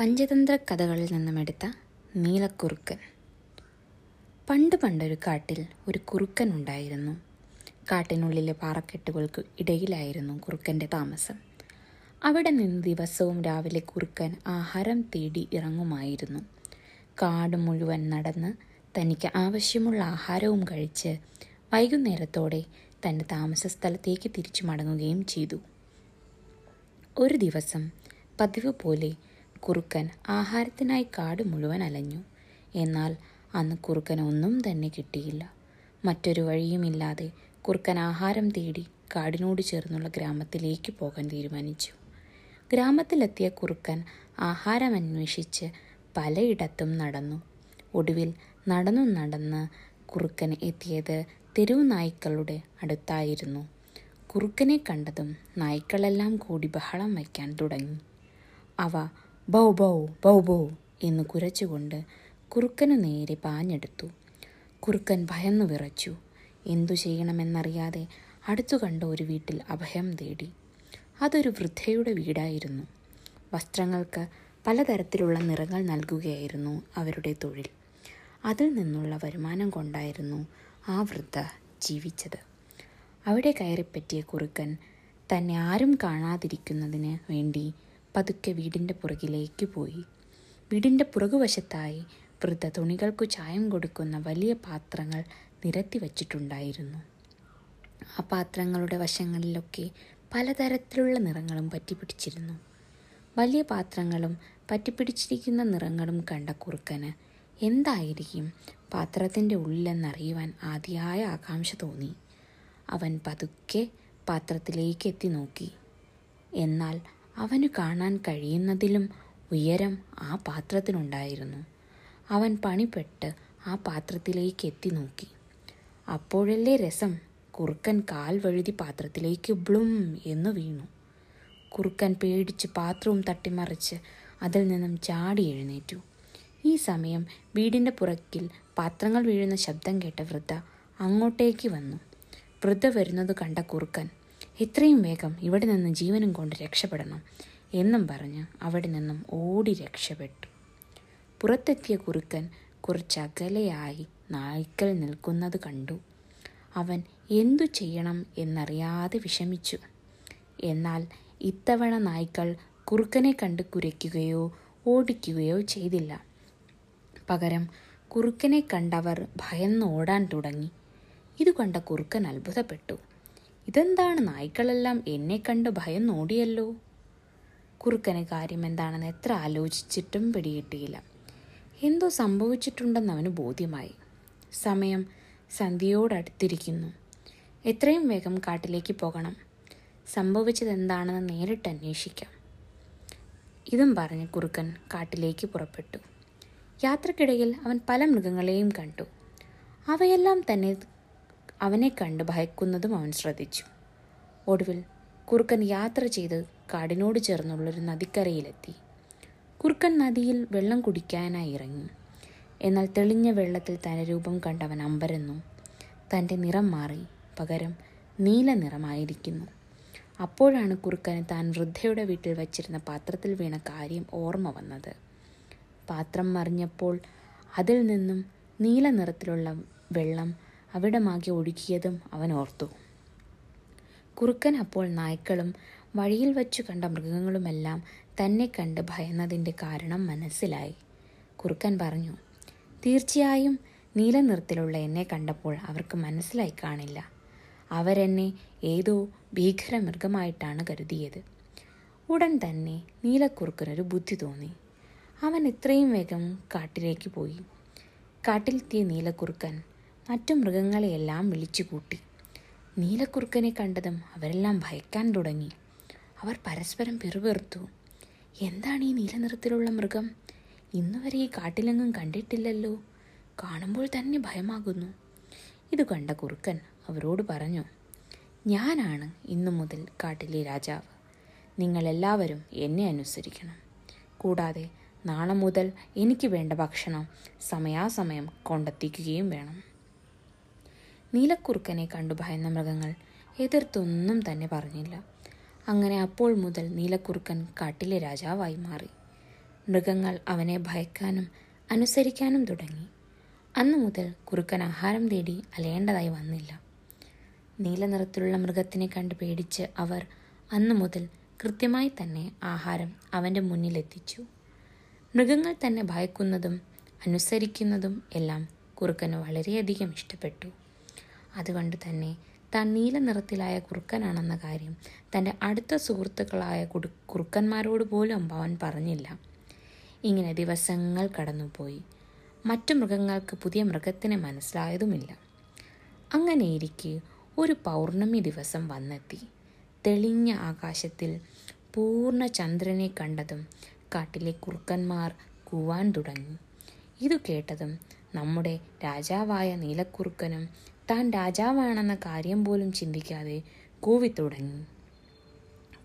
പഞ്ചതന്ത്ര കഥകളിൽ നിന്നും എടുത്ത നീലക്കുറുക്കൻ. പണ്ട് പണ്ടൊരു കാട്ടിൽ ഒരു കുറുക്കൻ ഉണ്ടായിരുന്നു. കാട്ടിനുള്ളിലെ പാറക്കെട്ടുകൾക്ക് ഇടയിലായിരുന്നു കുറുക്കന്റെ താമസം. അവിടെ നിന്ന് ദിവസവും രാവിലെ കുറുക്കൻ ആഹാരം തേടി ഇറങ്ങുമായിരുന്നു. കാട് മുഴുവൻ നടന്ന് തനിക്ക് ആവശ്യമുള്ള ആഹാരവും കഴിച്ച് വൈകുന്നേരത്തോടെ തന്റെ താമസ സ്ഥലത്തേക്ക് തിരിച്ചു മടങ്ങുകയും ചെയ്തു. ഒരു ദിവസം പതിവ് പോലെ കുറുക്കൻ ആഹാരത്തിനായി കാട് മുഴുവൻ അലഞ്ഞു. എന്നാൽ അന്ന് കുറുക്കൻ ഒന്നും തന്നെ കിട്ടിയില്ല. മറ്റൊരു വഴിയുമില്ലാതെ കുറുക്കൻ ആഹാരം തേടി കാടിനോട് ചേർന്നുള്ള ഗ്രാമത്തിലേക്ക് പോകാൻ തീരുമാനിച്ചു. ഗ്രാമത്തിലെത്തിയ കുറുക്കൻ ആഹാരം അന്വേഷിച്ച് പലയിടത്തും നടന്നു. ഒടുവിൽ നടന്നു നടന്ന് കുറുക്കൻ എത്തിയത് തെരുവ് നായ്ക്കളുടെ അടുത്തായിരുന്നു. കുറുക്കനെ കണ്ടതും നായ്ക്കളെല്ലാം കൂടി ബഹളം വയ്ക്കാൻ തുടങ്ങി. അവ ബൗ ബൗ ബൗ ബൗ എന്ന് കുരച്ചുകൊണ്ട് കുറുക്കനു നേരെ പാഞ്ഞെടുത്തു. കുറുക്കൻ ഭയന്നു വിറച്ചു. എന്തു ചെയ്യണമെന്നറിയാതെ അടുത്തു കണ്ട ഒരു വീട്ടിൽ അഭയം തേടി. അതൊരു വൃദ്ധയുടെ വീടായിരുന്നു. വസ്ത്രങ്ങൾക്ക് പലതരത്തിലുള്ള നിറങ്ങൾ നൽകുകയായിരുന്നു അവരുടെ തൊഴിൽ. അതിൽ നിന്നുള്ള വരുമാനം കൊണ്ടായിരുന്നു ആ വൃദ്ധ ജീവിച്ചത്. അവിടെ കയറിപ്പറ്റിയ കുറുക്കൻ തന്നെ ആരും കാണാതിരിക്കുന്നതിന് വേണ്ടി പതുക്കെ വീടിന്റെ പുറകിലേക്ക് പോയി. വീടിന്റെ പുറകുവശത്തായി വൃദ്ധ തുണികൾക്കു ചായം കൊടുക്കുന്ന വലിയ പാത്രങ്ങൾ നിരത്തി വച്ചിട്ടുണ്ടായിരുന്നു. ആ പാത്രങ്ങളുടെ വശങ്ങളിലൊക്കെ പലതരത്തിലുള്ള നിറങ്ങളും പറ്റിപ്പിടിച്ചിരുന്നു. വലിയ പാത്രങ്ങളും പറ്റിപ്പിടിച്ചിരിക്കുന്ന നിറങ്ങളും കണ്ട കുറുക്കന് എന്തായിരിക്കും പാത്രത്തിന്റെ ഉള്ളിലെന്നറിയുവാൻ ആദ്യമായ ആകാംക്ഷ തോന്നി. അവൻ പതുക്കെ പാത്രത്തിലേക്ക് എത്തി നോക്കി. എന്നാൽ അവന് കാണാൻ കഴിയുന്നതിലും ഉയരം ആ പാത്രത്തിനുണ്ടായിരുന്നു. അവൻ പണിപ്പെട്ട് ആ പാത്രത്തിലേക്ക് എത്തി നോക്കി. അപ്പോഴല്ലേ രസം? കുറുക്കൻ കാൽ വഴുതി പാത്രത്തിലേക്ക് ബ്ലും എന്ന് വീണു. കുറുക്കൻ പേടിച്ച് പാത്രവും തട്ടിമറിച്ച് അതിൽ നിന്നും ചാടി എഴുന്നേറ്റു. ഈ സമയം വീടിന്റെ പുറക്കിൽ പാത്രങ്ങൾ വീഴുന്ന ശബ്ദം കേട്ട വൃദ്ധ അങ്ങോട്ടേക്ക് വന്നു. വൃദ്ധ വരുന്നത് കണ്ട കുറുക്കൻ എത്രയും വേഗം ഇവിടെ നിന്ന് ജീവനും കൊണ്ട് രക്ഷപ്പെടണം എന്നും പറഞ്ഞ് അവിടെ നിന്നും ഓടി രക്ഷപ്പെട്ടു. പുറത്തെത്തിയ കുറുക്കൻ കുറച്ചകലെയായി നായ്ക്കൾ നിൽക്കുന്നത് കണ്ടു. അവൻ എന്തു ചെയ്യണം എന്നറിയാതെ വിഷമിച്ചു. എന്നാൽ ഇത്തവണ നായ്ക്കൾ കുറുക്കനെ കണ്ട് കുരയ്ക്കുകയോ ഓടിക്കുകയോ ചെയ്തില്ല. പകരം കുറുക്കനെ കണ്ടവർ ഭയന്ന് ഓടാൻ തുടങ്ങി. ഇത് കണ്ട കുറുക്കൻ അത്ഭുതപ്പെട്ടു. ഇതെന്താണ്? നായ്ക്കളെല്ലാം എന്നെ കണ്ട് ഭയം നോടിയല്ലോ. കുറുക്കന് കാര്യം എന്താണെന്ന് എത്ര ആലോചിച്ചിട്ടും പിടികിട്ടിയില്ല. എന്തോ സംഭവിച്ചിട്ടുണ്ടെന്ന് അവന് ബോധ്യമായി. സമയം സന്ധ്യയോടടുത്തിരിക്കുന്നു. എത്രയും വേഗം കാട്ടിലേക്ക് പോകണം. സംഭവിച്ചതെന്താണെന്ന് നേരിട്ട് അന്വേഷിക്കാം. ഇതും പറഞ്ഞ് കുറുക്കൻ കാട്ടിലേക്ക് പുറപ്പെട്ടു. യാത്രക്കിടയിൽ അവൻ പല മൃഗങ്ങളെയും കണ്ടു. അവയെല്ലാം തന്നെ അവനെ കണ്ട് ഭയക്കുന്നതും അവൻ ശ്രദ്ധിച്ചു. ഒടുവിൽ കുറുക്കൻ യാത്ര ചെയ്ത് കാടിനോട് ചേർന്നുള്ളൊരു നദിക്കരയിലെത്തി. കുറുക്കൻ നദിയിൽ വെള്ളം കുടിക്കാനായി ഇറങ്ങി. എന്നാൽ തെളിഞ്ഞ വെള്ളത്തിൽ തന്റെ രൂപം കണ്ടവൻ അമ്പരന്നു. തന്റെ നിറം മാറി പകരം നീല നിറമായിരിക്കുന്നു. അപ്പോഴാണ് കുറുക്കന് താൻ വൃദ്ധയുടെ വീട്ടിൽ വച്ചിരുന്ന പാത്രത്തിൽ വീണ കാര്യം ഓർമ്മ വന്നത്. പാത്രം മറിഞ്ഞപ്പോൾ അതിൽ നിന്നും നീല നിറത്തിലുള്ള വെള്ളം അവിടമാകെ ഒഴുകിയതും അവൻ ഓർത്തു. കുറുക്കൻ അപ്പോൾ നായ്ക്കളും വഴിയിൽ വച്ചു കണ്ട മൃഗങ്ങളുമെല്ലാം തന്നെ കണ്ട് ഭയന്നതിന്റെ കാരണം മനസ്സിലായി. കുറുക്കൻ പറഞ്ഞു തീർച്ചയായും നീല നിറത്തിലുള്ള എന്നെ കണ്ടപ്പോൾ അവർക്ക് മനസ്സിലായി കാണില്ല. അവരെന്നെ ഏതോ ഭീകര മൃഗമായിട്ടാണ് കരുതിയത്. ഉടൻ തന്നെ നീലക്കുറുക്കനൊരു ബുദ്ധി തോന്നി. അവൻ ഇത്രയും വേഗം കാട്ടിലേക്ക് പോയി. കാട്ടിലെത്തിയ നീലക്കുറുക്കൻ മറ്റു മൃഗങ്ങളെയെല്ലാം വിളിച്ചുകൂട്ടി. നീലക്കുറുക്കനെ കണ്ടതും അവരെല്ലാം ഭയക്കാൻ തുടങ്ങി. അവർ പരസ്പരം പിറുപിറുത്തു. എന്താണ് ഈ നീലനിറത്തിലുള്ള മൃഗം? ഇന്നുവരെ ഈ കാട്ടിലെങ്ങും കണ്ടിട്ടില്ലല്ലോ. കാണുമ്പോൾ തന്നെ ഭയമാകുന്നു. ഇത് കണ്ട കുറുക്കൻ അവരോട് പറഞ്ഞു ഞാനാണ് ഇന്നു മുതൽ കാട്ടിലെ രാജാവ്. നിങ്ങളെല്ലാവരും എന്നെ അനുസരിക്കണം. കൂടാതെ നാളെ മുതൽ എനിക്ക് വേണ്ട ഭക്ഷണം സമയാസമയം കൊണ്ടെത്തിക്കുകയും വേണം. നീലക്കുറുക്കനെ കണ്ടു ഭയന്ന മൃഗങ്ങൾ എതിർത്തൊന്നും തന്നെ പറഞ്ഞില്ല. അങ്ങനെ അപ്പോൾ മുതൽ നീലക്കുറുക്കൻ കാട്ടിലെ രാജാവായി മാറി. മൃഗങ്ങൾ അവനെ ഭയക്കാനും അനുസരിക്കാനും തുടങ്ങി. അന്നു മുതൽ കുറുക്കൻ ആഹാരം തേടി അലയേണ്ടതായി വന്നില്ല. നീലനിറത്തിലുള്ള മൃഗത്തിനെ കണ്ട് പേടിച്ച് അവർ അന്നു മുതൽ കൃത്യമായി തന്നെ ആഹാരം അവന്റെ മുന്നിലെത്തിച്ചു മൃഗങ്ങൾ തന്നെ ഭയക്കുന്നതും അനുസരിക്കുന്നതും എല്ലാം കുറുക്കന് വളരെയധികം ഇഷ്ടപ്പെട്ടു. അതുകൊണ്ട് തന്നെ താൻ നീല നിറത്തിലായ കുറുക്കനാണെന്ന കാര്യം തന്റെ അടുത്ത സുഹൃത്തുക്കളായ കുടു കുറുക്കന്മാരോട് പോലും അവൻ പറഞ്ഞില്ല. ഇങ്ങനെ ദിവസങ്ങൾ കടന്നുപോയി. മറ്റു മൃഗങ്ങൾക്ക് പുതിയ മൃഗത്തിനെ മനസ്സിലായതുമില്ല. അങ്ങനെയിരിക്കെ ഒരു പൗർണമി ദിവസം വന്നെത്തി. തെളിഞ്ഞ ആകാശത്തിൽ പൂർണ ചന്ദ്രനെ കണ്ടതും കാട്ടിലെ കുറുക്കന്മാർ കൂവാൻ തുടങ്ങി. ഇതു കേട്ടതും നമ്മുടെ രാജാവായ നീലക്കുറുക്കനും താൻ രാജാവാണെന്ന കാര്യം പോലും ചിന്തിക്കാതെ കൂവിത്തുടങ്ങി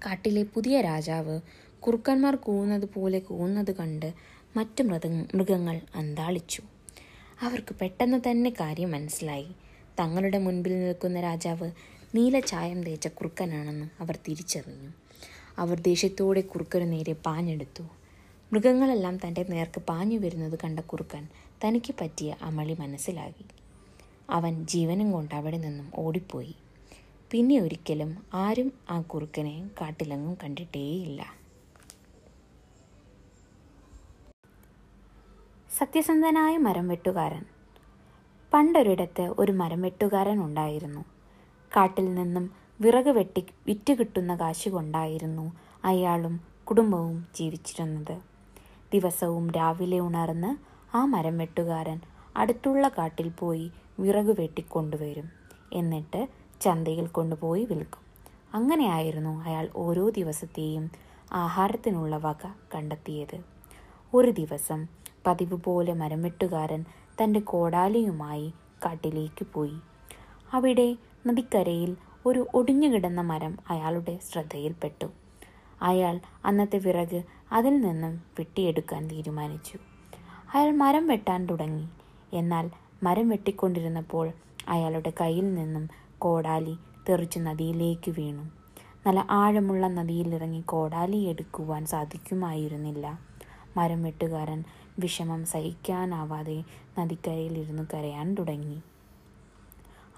കാട്ടിലെ പുതിയ രാജാവ് കുറുക്കന്മാർ കൂവുന്നത് പോലെ കൂവുന്നത് കണ്ട് മറ്റു മൃഗ മൃഗങ്ങൾ അന്താളിച്ചു. അവർക്ക് പെട്ടെന്ന് തന്നെ കാര്യം മനസ്സിലായി. തങ്ങളുടെ മുൻപിൽ നിൽക്കുന്ന രാജാവ് നീലചായം തേച്ച കുറുക്കനാണെന്ന് അവർ തിരിച്ചറിഞ്ഞു. അവർ ദേഷ്യത്തോടെ കുറുക്കനു നേരെ പാഞ്ഞെടുത്തു. മൃഗങ്ങളെല്ലാം തന്റെ നേർക്ക് പാഞ്ഞു വരുന്നത് കണ്ട കുറുക്കൻ തനിക്ക് പറ്റിയ അമളി മനസ്സിലാക്കി. അവൻ ജീവനും കൊണ്ട് അവിടെ നിന്നും ഓടിപ്പോയി. പിന്നെ ഒരിക്കലും ആരും ആ കുറുക്കനെ കാട്ടിലെങ്ങും കണ്ടിട്ടേയില്ല. സത്യസന്ധനായ മരം വെട്ടുകാരൻ. പണ്ടൊരിടത്ത് ഒരു മരം വെട്ടുകാരൻ ഉണ്ടായിരുന്നു. കാട്ടിൽ നിന്നും വിറക് വെട്ടി വിറ്റ് കിട്ടുന്ന കാശ് കൊണ്ടായിരുന്നു അയാളും കുടുംബവും ജീവിച്ചിരുന്നത്. ദിവസവും രാവിലെ ഉണർന്ന് ആ മരം വെട്ടുകാരൻ അടുത്തുള്ള കാട്ടിൽ പോയി വിറക് വെട്ടിക്കൊണ്ടുവരും. എന്നിട്ട് ചന്തയിൽ കൊണ്ടുപോയി വിൽക്കും. അങ്ങനെയായിരുന്നു അയാൾ ഓരോ ദിവസത്തെയും ആഹാരത്തിനുള്ള വക കണ്ടെത്തിയത്. ഒരു ദിവസം പതിവ് പോലെ മരം വെട്ടുകാരൻ തന്റെ കോടാലിയുമായി കാട്ടിലേക്ക് പോയി. അവിടെ നദിക്കരയിൽ ഒരു ഒടിഞ്ഞുകിടന്ന മരം അയാളുടെ ശ്രദ്ധയിൽപ്പെട്ടു. അയാൾ അന്നത്തെ വിറക് അതിൽ നിന്നും വെട്ടിയെടുക്കാൻ തീരുമാനിച്ചു. അയാൾ മരം വെട്ടാൻ തുടങ്ങി. എന്നാൽ മരം വെട്ടിക്കൊണ്ടിരുന്നപ്പോൾ അയാളുടെ കയ്യിൽ നിന്നും കോടാലി തെറിച്ച് നദിയിലേക്ക് വീണു. നല്ല ആഴമുള്ള നദിയിലിറങ്ങി കോടാലി എടുക്കുവാൻ സാധിക്കുമായിരുന്നില്ല. മരം വെട്ടുകാരൻ വിഷമം സഹിക്കാനാവാതെ നദിക്കരയിലിരുന്ന് കരയാൻ തുടങ്ങി.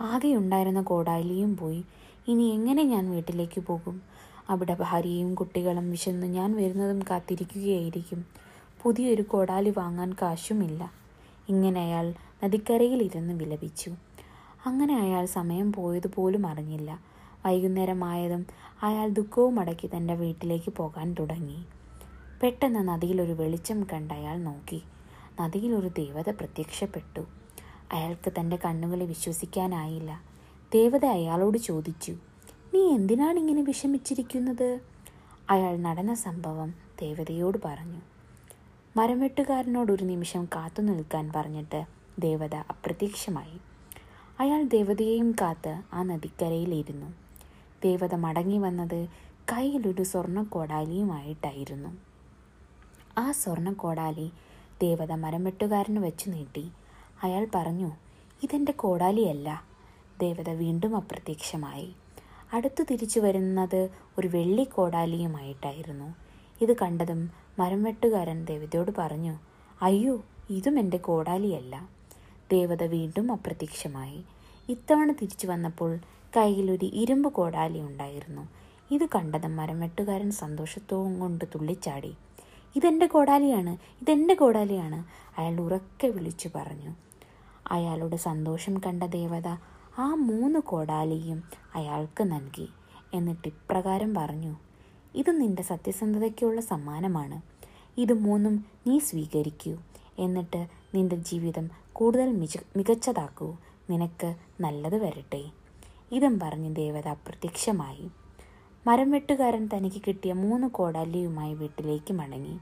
ആകെ ഉണ്ടായിരുന്ന കോടാലിയും പോയി. ഇനി എങ്ങനെ ഞാൻ വീട്ടിലേക്ക് പോകും? അവിടെ ഭാര്യയും കുട്ടികളും വിശന്ന് ഞാൻ വരുന്നതും കാത്തിരിക്കുകയായിരിക്കും. പുതിയൊരു കോടാലി വാങ്ങാൻ കാശുമില്ല. ഇങ്ങനെ അയാൾ നദിക്കരയിലിരുന്ന് വിലപിച്ചു. അങ്ങനെ അയാൾ സമയം പോയതുപോലും അറിഞ്ഞില്ല. വൈകുന്നേരമായതും അയാൾ ദുഃഖവും അടക്കി തന്റെ വീട്ടിലേക്ക് പോകാൻ തുടങ്ങി. പെട്ടെന്ന് നദിയിലൊരു വെളിച്ചം കണ്ട് അയാൾ നോക്കി. നദിയിൽ ഒരു ദേവത പ്രത്യക്ഷപ്പെട്ടു. അയാൾക്ക് തന്റെ കണ്ണുകളെ വിശ്വസിക്കാനായില്ല. ദേവത അയാളോട് ചോദിച്ചു നീ എന്തിനാണ് ഇങ്ങനെ വിഷമിച്ചിരിക്കുന്നത്? അയാൾ നടന്ന സംഭവം ദേവതയോട് പറഞ്ഞു. മരംവെട്ടുകാരനോട് ഒരു നിമിഷം കാത്തു നിൽക്കാൻ പറഞ്ഞിട്ട് ദേവത അപ്രത്യക്ഷമായി. അയാൾ ദേവതയെയും കാത്ത് ആ നദിക്കരയിലിരുന്നു. ദേവത മടങ്ങി വന്നത് കയ്യിലൊരു സ്വർണ കോടാലിയുമായിട്ടായിരുന്നു ആ സ്വർണ കോടാലി ദേവത മരംവെട്ടുകാരന് വെച്ച് നീട്ടി. അയാൾ പറഞ്ഞു ഇതെന്റെ കോടാലിയല്ല. ദേവത വീണ്ടും അപ്രത്യക്ഷമായി. അടുത്തു തിരിച്ചു വരുന്നത് ഒരു വെള്ളി കോടാലിയുമായിട്ടായിരുന്നു. ഇത് കണ്ടതും മരം വെട്ടുകാരൻ ദേവതയോട് പറഞ്ഞു അയ്യോ ഇതും എന്റെ കോടാലിയല്ല. ദേവത വീണ്ടും അപ്രത്യക്ഷമായി. ഇത്തവണ തിരിച്ചു വന്നപ്പോൾ കയ്യിലൊരു ഇരുമ്പ് കോടാലി ഉണ്ടായിരുന്നു. ഇത് കണ്ടത് മരം വെട്ടുകാരൻ സന്തോഷത്തോം കൊണ്ട് തുള്ളിച്ചാടി. ഇതെന്റെ കോടാലിയാണ് ഇതെന്റെ കോടാലിയാണ് അയാൾ ഉറക്കെ വിളിച്ചു പറഞ്ഞു. അയാളുടെ സന്തോഷം കണ്ട ദേവത ആ മൂന്ന് കോടാലിയും അയാൾക്ക് നൽകി. എന്നിട്ട് ഇപ്രകാരം പറഞ്ഞു ഇത് നിന്റെ സത്യസന്ധതയ്ക്കുള്ള സമ്മാനമാണ്. ഇത് മൂന്നും നീ സ്വീകരിക്കൂ. എന്നിട്ട് നിന്റെ ജീവിതം കൂടുതൽ മിച മികച്ചതാക്കൂ. നിനക്ക് നല്ലത് വരട്ടെ. ഇതും പറഞ്ഞ് ദേവത അപ്രത്യക്ഷമായി. മരം വെട്ടുകാരൻ തനിക്ക് കിട്ടിയ മൂന്ന് കോടാലിയുമായി വീട്ടിലേക്ക് മടങ്ങി.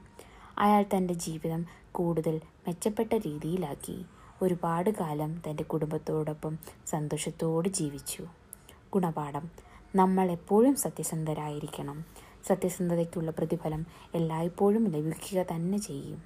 അയാൾ തന്റെ ജീവിതം കൂടുതൽ മെച്ചപ്പെട്ട രീതിയിലാക്കി. ഒരുപാട് കാലം തന്റെ കുടുംബത്തോടൊപ്പം സന്തോഷത്തോടെ ജീവിച്ചു. ഗുണപാഠം നമ്മൾ എപ്പോഴും സത്യസന്ധരായിരിക്കണം. സത്യസന്ധതയ്ക്കുള്ള പ്രതിഫലം എല്ലായ്പ്പോഴും ലഭിക്കുക തന്നെ ചെയ്യും.